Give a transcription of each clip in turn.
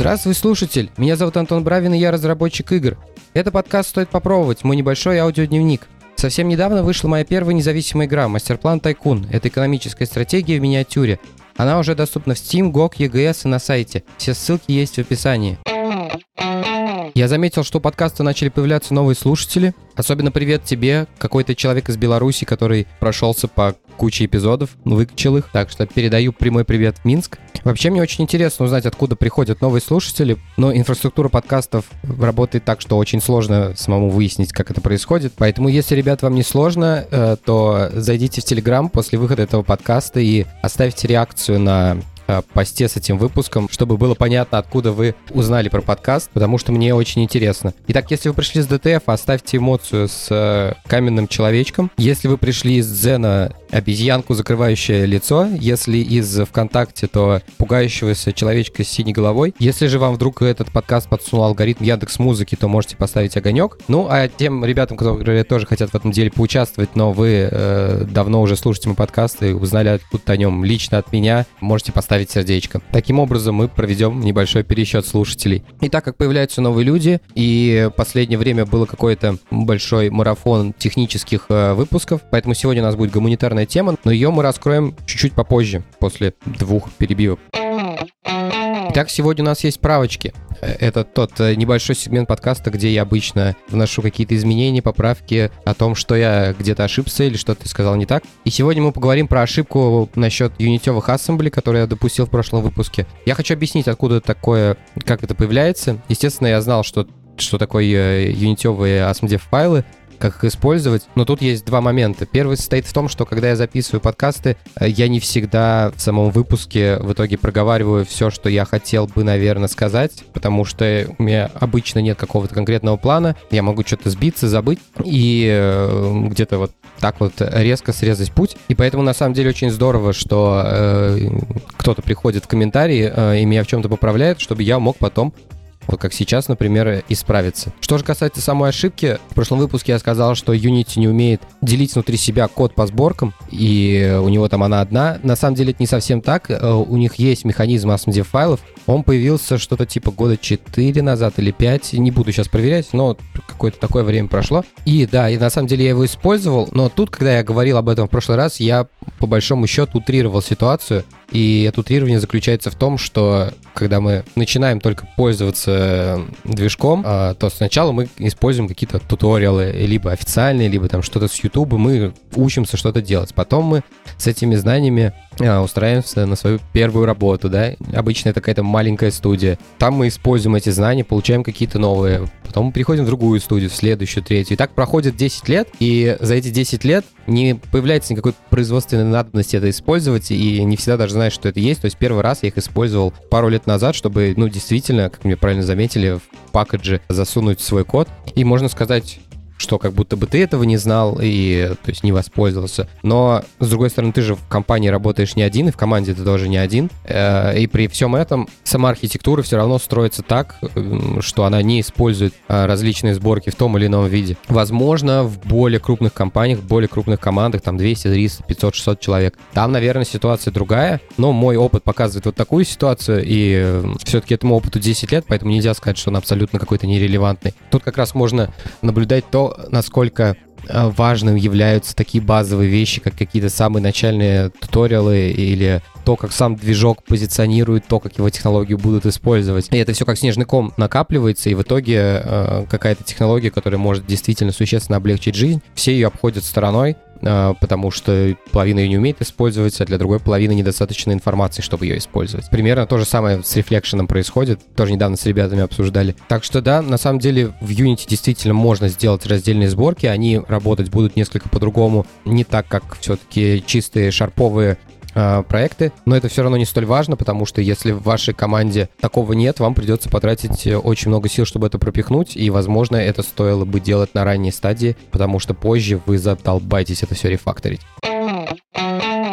Здравствуй, слушатель! Меня зовут Антон Бравин, и я разработчик игр. Это подкаст «Стоит попробовать», мой небольшой аудиодневник. Совсем недавно вышла моя первая независимая игра «Мастерплан Тайкун». Это экономическая стратегия в миниатюре. Она уже доступна в Steam, GOG, EGS и на сайте. Все ссылки есть в описании. Я заметил, что у подкаста начали появляться новые слушатели. Особенно привет тебе, какой-то человек из Беларуси, который прошелся по куче эпизодов, выкачал их. Так что передаю прямой привет в Минск. Вообще мне очень интересно узнать, откуда приходят новые слушатели, но инфраструктура подкастов работает так, что очень сложно самому выяснить, как это происходит. Поэтому, если, ребят, вам не сложно, э, то зайдите в Телеграм после выхода этого подкаста и оставьте реакцию на посте с этим выпуском, чтобы было понятно, откуда вы узнали про подкаст, потому что мне очень интересно. Итак, если вы пришли с ДТФ, оставьте эмоцию с э, каменным человечком. Если вы пришли из Зена, обезьянку, закрывающее лицо. Если из ВКонтакте, то пугающегося человечка с синей головой. Если же вам вдруг этот подкаст подсунул алгоритм Яндекс Музыки, то можете поставить огонек. Ну, а тем ребятам, которые тоже хотят в этом деле поучаствовать, но вы э, давно уже слушаете мой подкаст и узнали откуда-то о нем лично от меня, можете поставить сердечко. Таким образом, мы проведем небольшой пересчет слушателей. И так как появляются новые люди, и последнее время было какой-то большой марафон технических э, выпусков, поэтому сегодня у нас будет гуманитарная тема, но ее мы раскроем чуть-чуть попозже, после двух перебивок. Итак, сегодня у нас есть правочки. Это тот э, небольшой сегмент подкаста, где я обычно вношу какие-то изменения, поправки о том, что я где-то ошибся или что-то сказал не так. И сегодня мы поговорим про ошибку насчет юнитевых ассембли, которую я допустил в прошлом выпуске. Я хочу объяснить, откуда такое, как это появляется. Естественно, я знал, что что такое э, юнитевые ASMDF файлы, как их использовать. Но тут есть два момента. Первый состоит в том, что когда я записываю подкасты, э, я не всегда в самом выпуске в итоге проговариваю все, что я хотел бы, наверное, сказать, потому что у меня обычно нет какого-то конкретного плана. Я могу что-то сбиться, забыть и э, где-то вот так вот резко срезать путь. И поэтому на самом деле очень здорово, что э, кто-то приходит в комментарии э, и меня в чем-то поправляет, чтобы я мог потом вот как сейчас, например, исправиться. Что же касается самой ошибки, в прошлом выпуске я сказал, что Unity не умеет делить внутри себя код по сборкам, и у него там она одна. На самом деле это не совсем так. Э, у них есть механизм ASMD файлов. Он появился что-то типа года 4 назад или 5. Не буду сейчас проверять, но какое-то такое время прошло. И да, и на самом деле я его использовал, но тут, когда я говорил об этом в прошлый раз, я по большому счету утрировал ситуацию. И это утрирование заключается в том, что когда мы начинаем только пользоваться движком, а, то сначала мы используем какие-то туториалы, либо официальные, либо там что-то с YouTube, мы учимся что-то делать. Потом мы с этими знаниями а, устраиваемся на свою первую работу, да. Обычно это какая-то маленькая студия. Там мы используем эти знания, получаем какие-то новые. Потом мы приходим в другую студию, в следующую, третью. И так проходит 10 лет, и за эти 10 лет не появляется никакой производственной надобности это использовать, и не всегда даже знаешь, что это есть. То есть первый раз я их использовал пару лет назад, чтобы, ну, действительно, как мне правильно заметили, в пакетже засунуть свой код. И можно сказать, что как будто бы ты этого не знал и, то есть, не воспользовался. Но, с другой стороны, ты же в компании работаешь не один, и в команде ты тоже не один. Э, и при всем этом сама архитектура все равно строится так, что она не использует э, различные сборки в том или ином виде. Возможно, в более крупных компаниях, в более крупных командах, там 200, 300, 500, 600 человек, там, наверное, ситуация другая, но мой опыт показывает вот такую ситуацию, и все-таки этому опыту 10 лет, поэтому нельзя сказать, что он абсолютно какой-то нерелевантный. Тут как раз можно наблюдать то, насколько э, важным являются такие базовые вещи, как какие-то самые начальные туториалы или то, как сам движок позиционирует, то, как его технологию будут использовать. И это все как снежный ком накапливается, и в итоге э, какая-то технология, которая может действительно существенно облегчить жизнь, все ее обходят стороной, потому что половина ее не умеет использовать, а для другой половины недостаточно информации, чтобы ее использовать. Примерно то же самое с рефлекшеном происходит, тоже недавно с ребятами обсуждали. Так что да, на самом деле в Unity действительно можно сделать раздельные сборки, они работать будут несколько по-другому, не так, как все-таки чистые шарповые э, проекты, но это все равно не столь важно, потому что если в вашей команде такого нет, вам придется потратить э, очень много сил, чтобы это пропихнуть, и, возможно, это стоило бы делать на ранней стадии, потому что позже вы задолбаетесь это все рефакторить.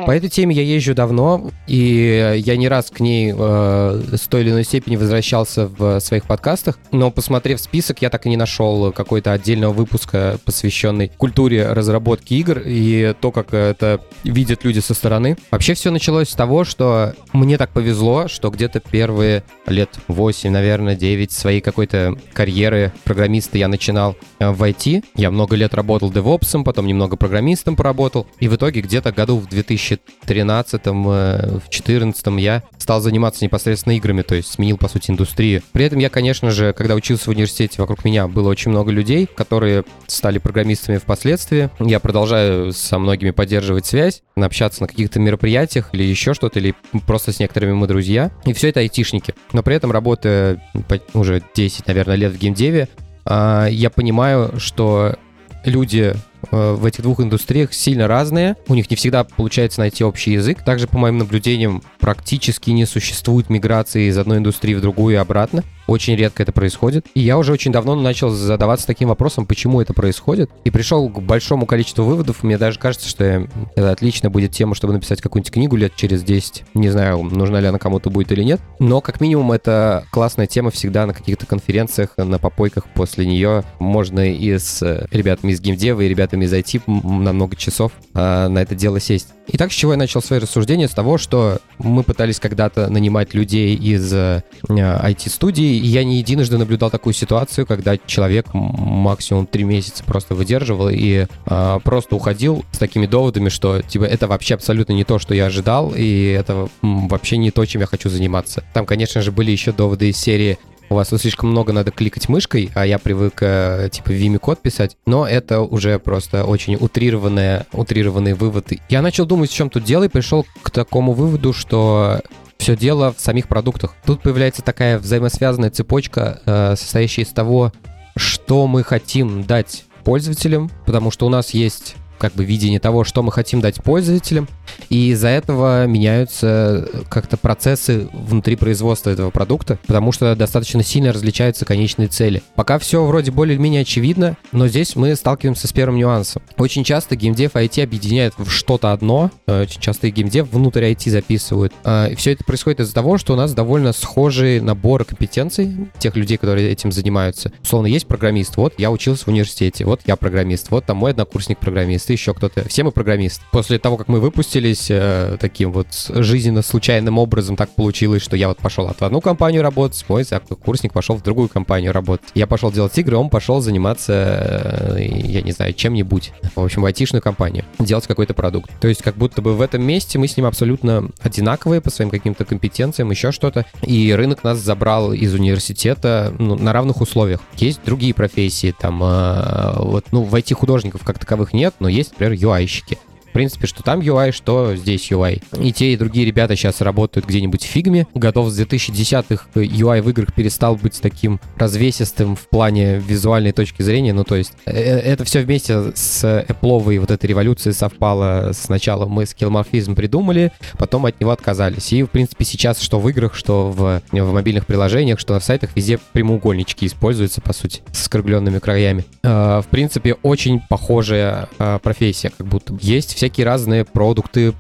По этой теме я езжу давно, и я не раз к ней э, с той или иной степени возвращался в своих подкастах, но посмотрев список, я так и не нашел какой-то отдельного выпуска, посвященный культуре разработки игр и то, как это видят люди со стороны. Вообще все началось с того, что мне так повезло, что где-то первые лет 8, наверное, 9 своей какой-то карьеры программиста я начинал э, в IT. Я много лет работал девопсом, потом немного программистом поработал, и в итоге где-то году в 2000 2013-м, 2014 э, я стал заниматься непосредственно играми, то есть сменил, по сути, индустрию. При этом я, конечно же, когда учился в университете, вокруг меня было очень много людей, которые стали программистами впоследствии. Я продолжаю со многими поддерживать связь, общаться на каких-то мероприятиях или еще что-то, или просто с некоторыми мы друзья. И все это айтишники. Но при этом работая уже 10, наверное, лет в геймдеве, а, я понимаю, что люди в этих двух индустриях сильно разные. У них не всегда получается найти общий язык. Также, по моим наблюдениям, практически не существует миграции из одной индустрии в другую и обратно. Очень редко это происходит. И я уже очень давно начал задаваться таким вопросом, почему это происходит. И пришел к большому количеству выводов. Мне даже кажется, что это отлично будет тема, чтобы написать какую-нибудь книгу лет через 10. Не знаю, нужна ли она кому-то будет или нет. Но, как минимум, это классная тема всегда на каких-то конференциях, на попойках после нее. Можно и с э, ребятами из геймдева, и ребятами из IT на много часов а, на это дело сесть. Итак, с чего я начал свои рассуждения? С того, что мы пытались когда-то нанимать людей из IT-студии, и я не единожды наблюдал такую ситуацию, когда человек максимум три месяца просто выдерживал и э, просто уходил с такими доводами, что типа это вообще абсолютно не то, что я ожидал, и это вообще не то, чем я хочу заниматься. Там, конечно же, были еще доводы из серии у вас слишком много надо кликать мышкой, а я привык э, типа Vimy код писать, но это уже просто очень утрированные, утрированные выводы. Я начал думать, в чем тут дело, и пришел к такому выводу, что все дело в самих продуктах. Тут появляется такая взаимосвязанная цепочка, э, состоящая из того, что мы хотим дать пользователям, потому что у нас есть как бы видение того, что мы хотим дать пользователям, и из-за этого меняются как-то процессы внутри производства этого продукта, потому что достаточно сильно различаются конечные цели. Пока все вроде более-менее очевидно, но здесь мы сталкиваемся с первым нюансом. Очень часто геймдев и IT объединяют в что-то одно, очень часто и геймдев внутрь IT записывают. А, и все это происходит из-за того, что у нас довольно схожий набор компетенций тех людей, которые этим занимаются. Словно есть программист, вот я учился в университете, вот я программист, вот там мой однокурсник программист, еще кто-то. Все мы программисты. После того, как мы выпустили выпустились э, таким вот жизненно случайным образом так получилось, что я вот пошел в одну компанию работать, мой курсник пошел в другую компанию работать. Я пошел делать игры, он пошел заниматься, э, я не знаю, чем-нибудь. В общем, в айтишную компанию. Делать какой-то продукт. То есть как будто бы в этом месте мы с ним абсолютно одинаковые по своим каким-то компетенциям, еще что-то. И рынок нас забрал из университета ну, на равных условиях. Есть другие профессии, там, э, вот, ну, в IT-художников как таковых нет, но есть, например, UI-щики принципе, что там UI, что здесь UI. И те, и другие ребята сейчас работают где-нибудь в фигме. Готов с 2010-х UI в играх перестал быть таким развесистым в плане визуальной точки зрения. Ну, то есть э, э, это все вместе с Apple вот этой революцией совпало. Сначала мы скиллморфизм придумали, потом от него отказались. И, в принципе, сейчас что в играх, что в, в мобильных приложениях, что на сайтах, везде прямоугольнички используются, по сути, с скругленными краями. Э, в принципе, очень похожая профессия, как будто есть все всякие разные продукты,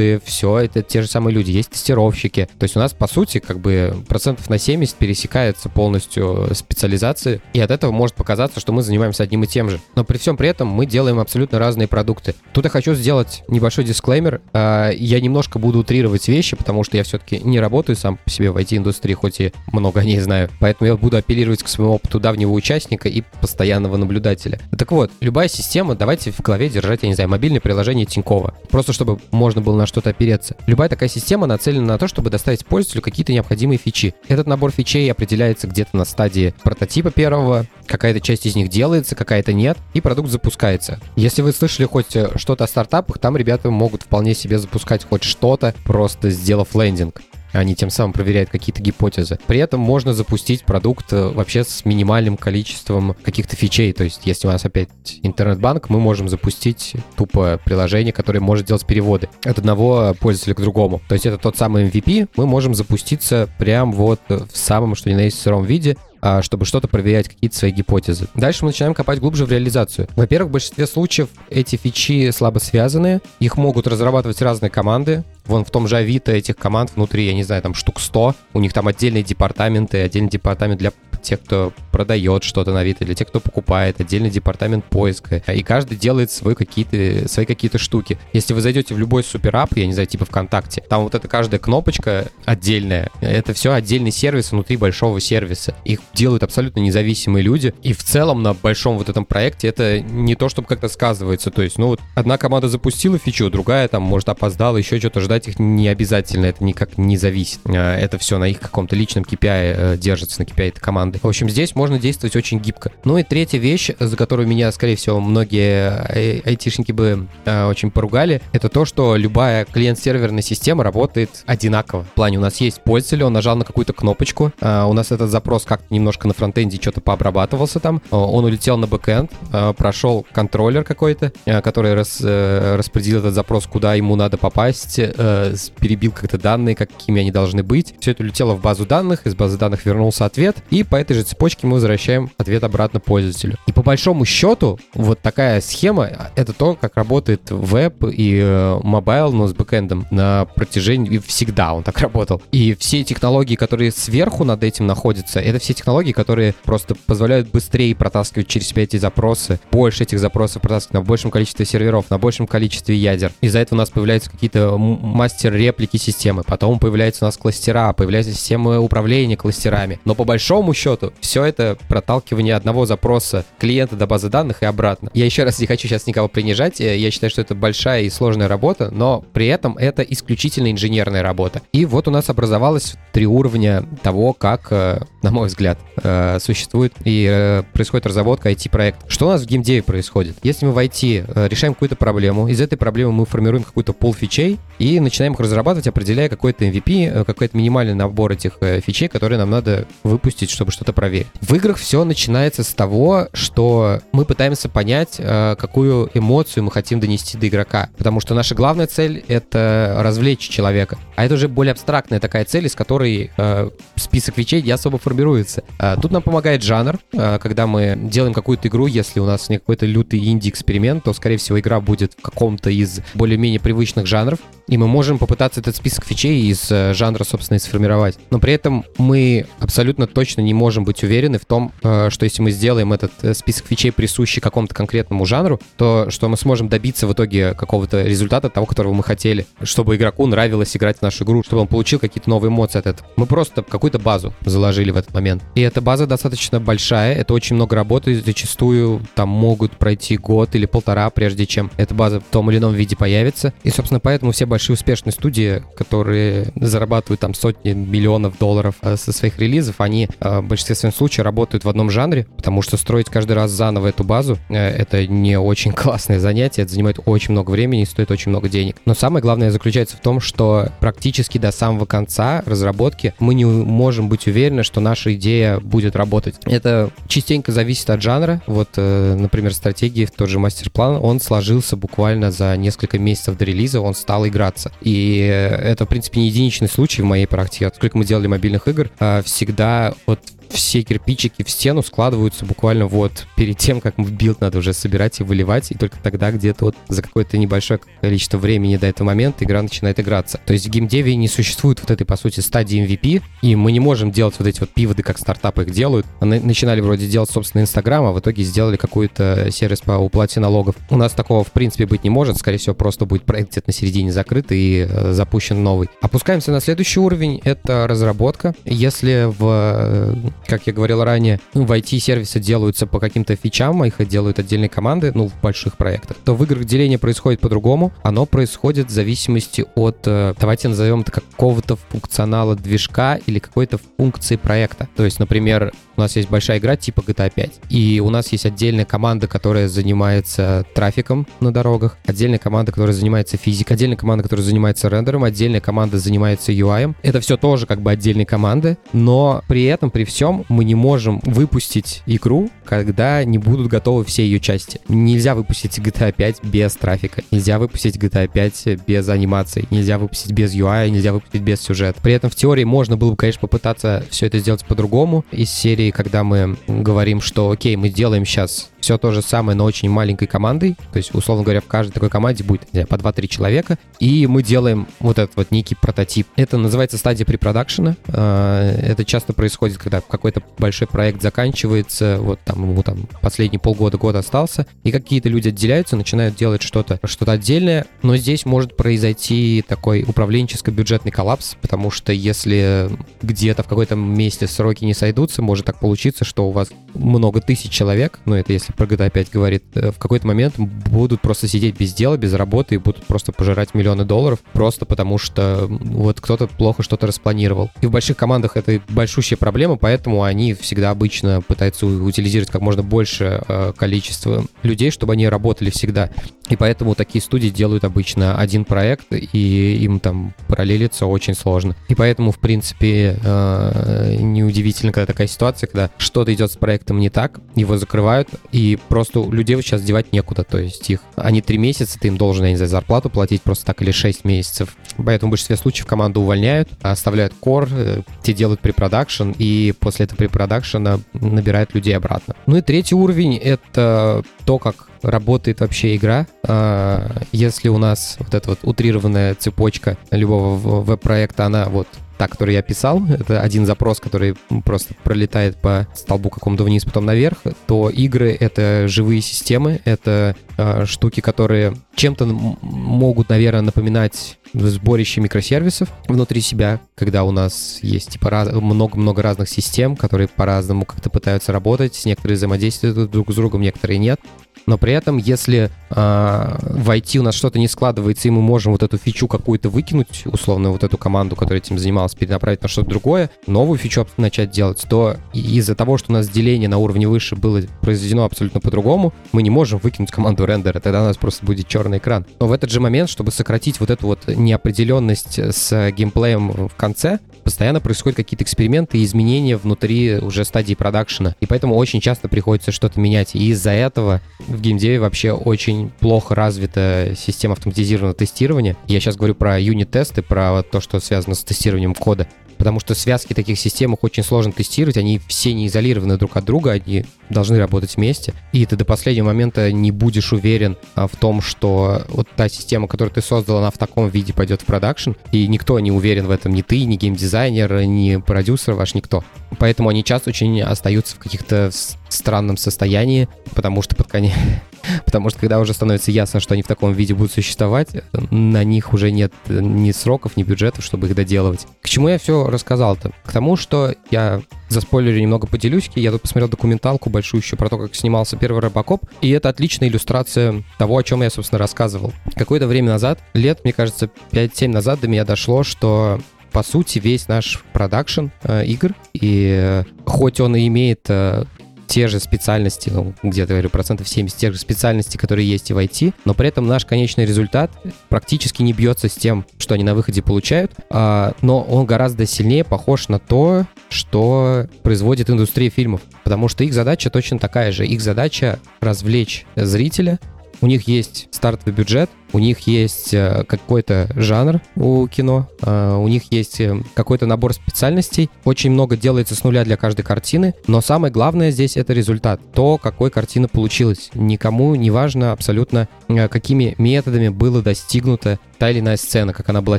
проекты, все это те же самые люди. Есть тестировщики. То есть у нас, по сути, как бы процентов на 70 пересекается полностью специализации, и от этого может показаться, что мы занимаемся одним и тем же. Но при всем при этом мы делаем абсолютно разные продукты. Тут я хочу сделать небольшой дисклеймер. А, я немножко буду утрировать вещи, потому что я все-таки не работаю сам по себе в IT-индустрии, хоть и много о ней знаю. Поэтому я буду апеллировать к своему опыту давнего участника и постоянного наблюдателя. Так вот, любая система, давайте в голове держать, я не знаю, мобильное приложение приложение Тинькова. Просто чтобы можно было на что-то опереться. Любая такая система нацелена на то, чтобы доставить пользователю какие-то необходимые фичи. Этот набор фичей определяется где-то на стадии прототипа первого, какая-то часть из них делается, какая-то нет, и продукт запускается. Если вы слышали хоть э, что-то о стартапах, там ребята могут вполне себе запускать хоть что-то, просто сделав лендинг они тем самым проверяют какие-то гипотезы. При этом можно запустить продукт э, вообще с минимальным количеством каких-то фичей. То есть, если у нас опять интернет-банк, мы можем запустить тупо приложение, которое может делать переводы от одного пользователя к другому. То есть, это тот самый MVP, мы можем запуститься прям вот в самом, что ни на есть, сыром виде, чтобы что-то проверять, какие-то свои гипотезы. Дальше мы начинаем копать глубже в реализацию. Во-первых, в большинстве случаев эти фичи слабо связаны, их могут разрабатывать разные команды, Вон в том же Авито этих команд внутри, я не знаю, там штук 100. У них там отдельные департаменты, отдельный департамент для тех, кто продает что-то на Авито, для тех, кто покупает, отдельный департамент поиска. И каждый делает свои какие-то, свои какие-то штуки. Если вы зайдете в любой суперап, я не знаю, типа ВКонтакте, там вот эта каждая кнопочка отдельная, это все отдельный сервис внутри большого сервиса. Их делают абсолютно независимые люди. И в целом на большом вот этом проекте это не то, чтобы как-то сказывается. То есть, ну вот одна команда запустила фичу, другая там, может, опоздала, еще что-то ждать их не обязательно, это никак не зависит. А, это все на их каком-то личном KPI э, держится, на KPI этой команды. В общем, здесь можно действовать очень гибко. Ну и третья вещь, за которую меня, скорее всего, многие э, айтишники бы э, очень поругали, это то, что любая клиент-серверная система работает одинаково. В плане у нас есть пользователь, он нажал на какую-то кнопочку, э, у нас этот запрос как-то немножко на фронтенде что-то пообрабатывался там, э, он улетел на бэкэнд, э, прошел контроллер какой-то, э, который рас, э, распределил этот запрос, куда ему надо попасть, э, перебил как-то данные, какими они должны быть. Все это улетело в базу данных, из базы данных вернулся ответ, и по этой же цепочке мы возвращаем ответ обратно пользователю. И по большому счету, вот такая схема — это то, как работает веб и mobile, но с бэкэндом на протяжении... Всегда он так работал. И все технологии, которые сверху над этим находятся, это все технологии, которые просто позволяют быстрее протаскивать через себя эти запросы, больше этих запросов протаскивать на большем количестве серверов, на большем количестве ядер. Из-за этого у нас появляются какие-то мастер-реплики системы, потом появляются у нас кластера, появляются системы управления кластерами. Но по большому счету все это проталкивание одного запроса клиента до базы данных и обратно. Я еще раз не хочу сейчас никого принижать, э, я считаю, что это большая и сложная работа, но при этом это исключительно инженерная работа. И вот у нас образовалось три уровня того, как, э, на мой взгляд, э, существует и происходит разработка IT-проекта. Что у нас в геймдеве происходит? Если мы в IT решаем какую-то проблему, из этой проблемы мы формируем какую-то пол фичей и начинаем их разрабатывать, определяя какой-то MVP, какой-то минимальный набор этих фичей, которые нам надо выпустить, чтобы что-то проверить. В играх все начинается с того, что мы пытаемся понять, э, какую эмоцию мы хотим донести до игрока. Потому что наша главная цель — это развлечь человека. А это уже более абстрактная такая цель, из которой э, список вещей не особо формируется. Э, тут нам помогает жанр. Когда мы делаем какую-то игру, если у нас не какой-то лютый инди-эксперимент, то, скорее всего, игра будет в каком-то из более-менее привычных жанров. И мы можем попытаться этот список фичей из жанра, собственно, и сформировать. Но при этом мы абсолютно точно не можем быть уверены в том, что если мы сделаем этот список фичей, присущий какому-то конкретному жанру, то что мы сможем добиться в итоге какого-то результата того, которого мы хотели, чтобы игроку нравилось играть в нашу игру, чтобы он получил какие-то новые эмоции от этого. Мы просто какую-то базу заложили в этот момент. И эта база достаточно большая, это очень много работы, зачастую там могут пройти год или полтора, прежде чем эта база в том или ином виде появится. И, собственно, поэтому все большие успешные студии, которые зарабатывают там сотни миллионов долларов э, со своих релизов, они э, в большинстве случаев работают в одном жанре, потому что строить каждый раз заново эту базу — это не очень классное занятие, это занимает очень много времени и стоит очень много денег. Но самое главное заключается в том, что практически до самого конца разработки мы не можем быть уверены, что наша идея будет работать. Это частенько зависит от жанра. Вот, э, например, стратегии, тот же мастер-план, он сложился буквально за несколько месяцев до релиза, он стал играться. И это, в принципе, не единичный случай в моей практике. Сколько мы делали мобильных игр, а, всегда вот все кирпичики в стену складываются буквально вот перед тем, как в билд надо уже собирать и выливать, и только тогда где-то вот за какое-то небольшое количество времени до этого момента игра начинает играться. То есть в геймдеве не существует вот этой, по сути, стадии MVP, и мы не можем делать вот эти вот pivot ы, как стартапы их делают. Начинали вроде делать собственный Инстаграм, а в итоге сделали какой-то сервис по уплате налогов. У нас такого, в принципе, быть не может. Скорее всего, просто будет проект где-то на середине закрыт и э, запущен новый. Опускаемся на следующий уровень. Это разработка. Если в э, как я говорил ранее, ну, в IT-сервисы делаются по каким-то фичам, а их делают отдельные команды, ну, в больших проектах, то в играх деление происходит по-другому. Оно происходит в зависимости от, э, давайте назовем это какого-то функционала движка или какой-то функции проекта. То есть, например, у нас есть большая игра типа GTA 5, и у нас есть отдельная команда, которая занимается трафиком на дорогах, отдельная команда, которая занимается физикой, отдельная команда, которая занимается рендером, отдельная команда занимается UI. Это все тоже как бы отдельные команды, но при этом, при всем, мы не можем выпустить игру, когда не будут готовы все ее части. Нельзя выпустить GTA 5 без трафика, нельзя выпустить GTA 5 без анимации, нельзя выпустить без UI, нельзя выпустить без сюжета. При этом в теории можно было бы, конечно, попытаться все это сделать по-другому, из серии когда мы говорим, что окей, мы делаем сейчас все то же самое, но очень маленькой командой. То есть, условно говоря, в каждой такой команде будет по 2-3 человека. И мы делаем вот этот вот некий прототип. Это называется стадия препродакшена. А, это часто происходит, когда какой-то большой проект заканчивается, вот там ему там последний полгода, год остался, и какие-то люди отделяются, начинают делать что-то что отдельное. Но здесь может произойти такой управленческо-бюджетный коллапс, потому что если где-то в какой-то месте сроки не сойдутся, может так получиться, что у вас много тысяч человек, ну это если про GTA 5 говорит, э, в какой-то момент будут просто сидеть без дела, без работы и будут просто пожирать миллионы долларов, просто потому что вот кто-то плохо что-то распланировал. И в больших командах это большущая проблема, поэтому они всегда обычно пытаются утилизировать как можно больше э, количество людей, чтобы они работали всегда. И поэтому такие студии делают обычно один проект, и им там параллелиться очень сложно. И поэтому, в принципе, э, неудивительно, когда такая ситуация, когда что-то идет с проектом не так, его закрывают, и просто людей вот сейчас девать некуда. То есть их, они три месяца, ты им должен, я не знаю, зарплату платить просто так или шесть месяцев. Поэтому в большинстве случаев команду увольняют, оставляют кор, э, те делают препродакшн, и после этого препродакшена набирают людей обратно. Ну и третий уровень — это то, как работает вообще игра. А, если у нас вот эта вот утрированная цепочка любого веб-проекта, она вот та, которую я писал, это один запрос, который просто пролетает по столбу какому-то вниз, потом наверх, то игры — это живые системы, это э, штуки, которые чем-то могут, наверное, напоминать сборище микросервисов внутри себя, когда у нас есть типа много-много разных систем, которые по-разному как-то пытаются работать, некоторые взаимодействуют друг с другом, некоторые нет. Но при этом, если э, в IT у нас что-то не складывается, и мы можем вот эту фичу какую-то выкинуть, условно, вот эту команду, которая этим занималась, перенаправить на что-то другое, новую фичу начать делать, то из-за того, что у нас деление на уровне выше было произведено абсолютно по-другому, мы не можем выкинуть команду рендера, тогда у нас просто будет черный экран. Но в этот же момент, чтобы сократить вот эту вот неопределенность с геймплеем в конце, постоянно происходят какие-то эксперименты и изменения внутри уже стадии продакшена. И поэтому очень часто приходится что-то менять. И из-за этого в геймдеве вообще очень плохо развита система автоматизированного тестирования. Я сейчас говорю про юнит-тесты, про то, что связано с тестированием кода потому что связки таких систем очень сложно тестировать, они все не изолированы друг от друга, они должны работать вместе, и ты до последнего момента не будешь уверен а, в том, что вот та система, которую ты создал, она в таком виде пойдет в продакшн, и никто не уверен в этом, ни ты, ни геймдизайнер, ни продюсер ваш, никто. Поэтому они часто очень остаются в каких-то странном состоянии, потому что под конец Потому что когда уже становится ясно, что они в таком виде будут существовать, на них уже нет ни сроков, ни бюджетов, чтобы их доделывать. К чему я все рассказал-то? К тому, что я за спойлеры немного поделюсь. Я тут посмотрел документалку большую еще про то, как снимался первый Робокоп, и это отличная иллюстрация того, о чем я, собственно, рассказывал. Какое-то время назад, лет, мне кажется, 5-7 назад до меня дошло, что по сути, весь наш продакшн э, игр, и э, хоть он и имеет э, те же специальности, ну, где-то, говорю, процентов 70 тех же специальностей, которые есть и в IT, но при этом наш конечный результат практически не бьется с тем, что они на выходе получают, а, но он гораздо сильнее похож на то, что производит индустрия фильмов, потому что их задача точно такая же. Их задача развлечь зрителя, у них есть стартовый бюджет, у них есть э, какой-то жанр у кино, э, у них есть э, какой-то набор специальностей. Очень много делается с нуля для каждой картины, но самое главное здесь это результат, то, какой картина получилась. Никому не важно абсолютно, какими методами было достигнуто та или иная сцена, как она была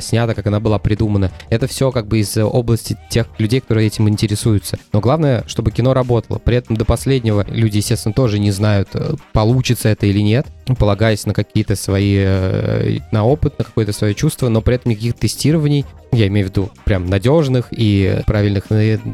снята, как она была придумана. Это все как бы из области тех людей, которые этим интересуются. Но главное, чтобы кино работало. При этом до последнего люди, естественно, тоже не знают, получится это или нет, полагаясь на какие-то свои Э, на опыт, на какое-то свое чувство, но при этом никаких тестирований, я имею в виду прям надежных и правильных,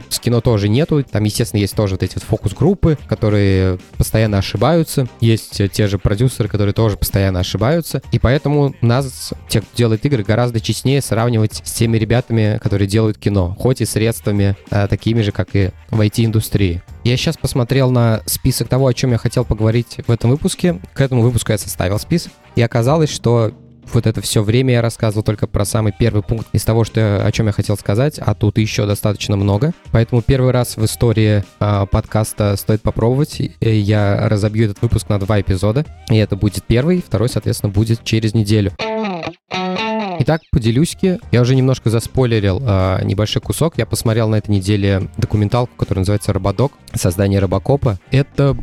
с кино тоже нету. Там, естественно, есть тоже вот эти вот фокус-группы, которые постоянно ошибаются. Есть те же продюсеры, которые тоже постоянно ошибаются. И поэтому нас, те, кто делает игры, гораздо честнее сравнивать с теми ребятами, которые делают кино, хоть и средствами а, такими же, как и в IT-индустрии. Я сейчас посмотрел на список того, о чем я хотел поговорить в этом выпуске. К этому выпуску я составил список. И оказалось, что вот это все время я рассказывал только про самый первый пункт из того, что, о чем я хотел сказать, а тут еще достаточно много. Поэтому первый раз в истории э, подкаста стоит попробовать. Я разобью этот выпуск на два эпизода. И это будет первый, второй, соответственно, будет через неделю. Итак, поделюсь-ки. Я уже немножко заспойлерил э, небольшой кусок. Я посмотрел на этой неделе документалку, которая называется «Рободок. Создание Робокопа». Это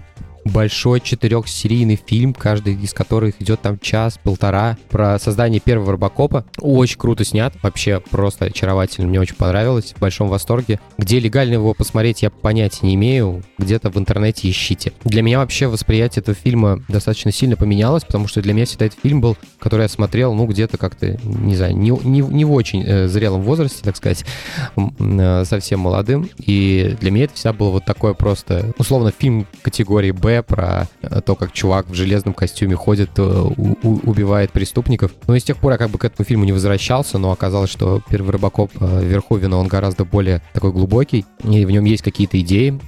большой четырехсерийный фильм, каждый из которых идет там час-полтора, про создание первого Робокопа. Очень круто снят, вообще просто очаровательно, мне очень понравилось, в большом восторге. Где легально его посмотреть, я понятия не имею, где-то в интернете ищите. Для меня вообще восприятие этого фильма достаточно сильно поменялось, потому что для меня всегда этот фильм был, который я смотрел, ну, где-то как-то, не знаю, не, не, не в очень э, зрелом возрасте, так сказать, э, совсем молодым, и для меня это всегда было вот такое просто, условно, фильм категории «Б», про э, то, как чувак в железном костюме ходит, э, убивает преступников. Но и с тех пор я как бы к этому фильму не возвращался, но оказалось, что первый Робокоп э, Верховина, он гораздо более такой глубокий, и в нем есть какие-то идеи,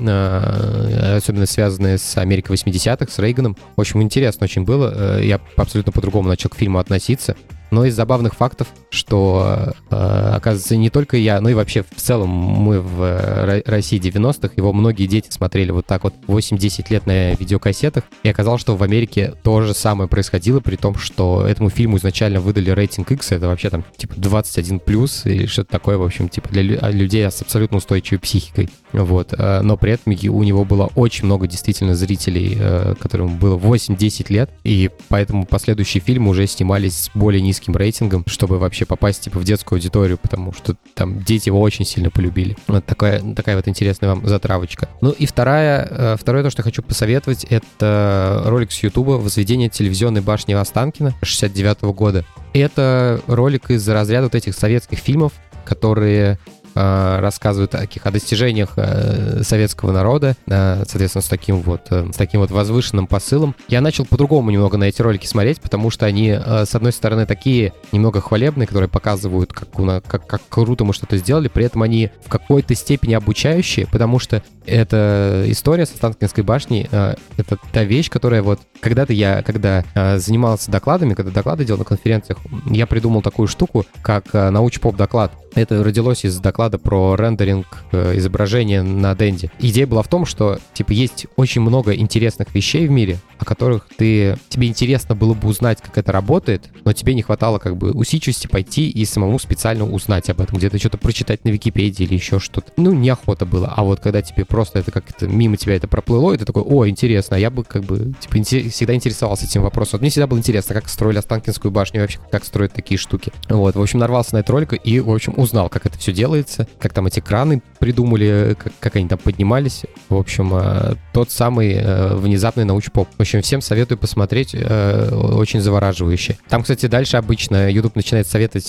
особенно связанные с Америкой 80-х, с Рейганом. В общем, интересно очень было. Я абсолютно по-другому начал к фильму относиться. Но из забавных фактов, что, э, оказывается, не только я, но и вообще в целом мы в э, России 90-х, его многие дети смотрели вот так вот 8-10 лет на видеокассетах, и оказалось, что в Америке то же самое происходило, при том, что этому фильму изначально выдали рейтинг X, это вообще там типа 21+, плюс или что-то такое, в общем, типа для людей с абсолютно устойчивой психикой. Вот. Э, но при этом у него было очень много действительно зрителей, э, которым было 8-10 лет, и поэтому последующие фильмы уже снимались с более низким рейтингом, чтобы вообще попасть типа в детскую аудиторию, потому что там дети его очень сильно полюбили. Вот такая, такая вот интересная вам затравочка. Ну и вторая, э, второе то, что хочу посоветовать, это ролик с Ютуба «Возведение телевизионной башни Останкина» 69 -го года. Это ролик из разряда вот этих советских фильмов, которые рассказывают о таких о достижениях э, советского народа, соответственно, с таким вот э, с таким вот возвышенным посылом. Я начал по-другому немного на эти ролики смотреть, потому что они, с одной стороны, такие немного хвалебные, которые показывают, как, как, как круто мы что-то сделали, при этом они в какой-то степени обучающие, потому что эта история с Останкинской башней, это та вещь, которая вот когда-то я, когда занимался докладами, когда доклады делал на конференциях, я придумал такую штуку, как науч-поп доклад. Это родилось из доклада про рендеринг э, изображения на Денде. Идея была в том, что типа есть очень много интересных вещей в мире, о которых ты тебе интересно было бы узнать, как это работает, но тебе не хватало как бы усидчивости пойти и самому специально узнать об этом, где-то что-то прочитать на Википедии или еще что-то. Ну, неохота было. А вот когда тебе просто это как-то мимо тебя это проплыло, и ты такой, о, интересно, а я бы как бы типа всегда интересовался этим вопросом. Вот мне всегда было интересно, как строили Останкинскую башню, вообще как строят такие штуки. Вот, в общем, нарвался на этот ролик и, в общем, узнал, как это все делается, как там эти краны придумали, как, как они там поднимались. В общем, э, тот самый э, внезапный научпоп. В общем, всем советую посмотреть, э, очень завораживающе. Там, кстати, дальше обычно YouTube начинает советовать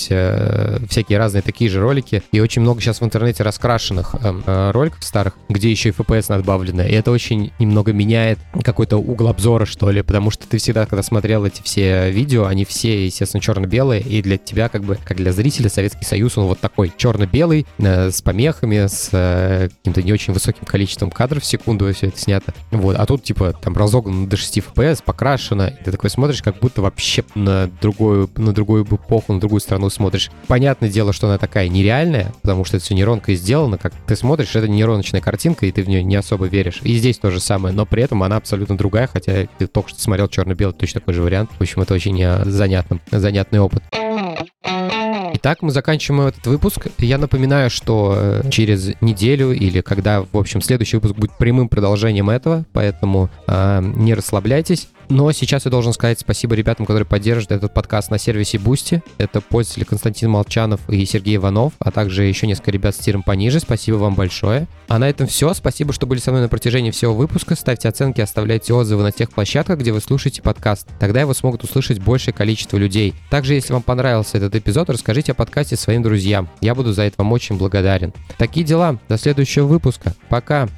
всякие разные такие же ролики, и очень много сейчас в интернете раскрашенных роликов старых, где еще и FPS надбавлено, и это очень немного меняет какой-то угол обзора, что ли, потому что ты всегда, когда смотрел эти все видео, они все, естественно, черно-белые, и для тебя, как бы, как для зрителя, Советский Союз, он вот такой черно-белый, э, с помехами, с э, каким-то не очень высоким количеством кадров в секунду все это снято. Вот, а тут, типа, там разогнано до 6 FPS, покрашено, и ты такой смотришь, как будто вообще на другую, на другую эпоху, на другую страну смотришь. Понятное дело, что она такая нереальная, потому что это все нейронкой сделано, как ты смотришь, это нейроночная картинка, и ты в нее не особо веришь. И здесь то же самое, но при этом она абсолютно другая, хотя ты только что смотрел черно-белый, точно такой же вариант. В общем, это очень э, занятный, занятный опыт. Итак, мы заканчиваем этот выпуск. Я напоминаю, что э, через неделю или когда, в общем, следующий выпуск будет прямым продолжением этого, поэтому э, не расслабляйтесь. Но сейчас я должен сказать спасибо ребятам, которые поддерживают этот подкаст на сервисе Boosty. Это пользователи Константин Молчанов и Сергей Иванов, а также еще несколько ребят с тиром пониже. Спасибо вам большое. А на этом все. Спасибо, что были со мной на протяжении всего выпуска. Ставьте оценки, оставляйте отзывы на тех площадках, где вы слушаете подкаст. Тогда его смогут услышать большее количество людей. Также, если вам понравился этот эпизод, расскажите о подкасте своим друзьям. Я буду за это вам очень благодарен. Такие дела. До следующего выпуска. Пока.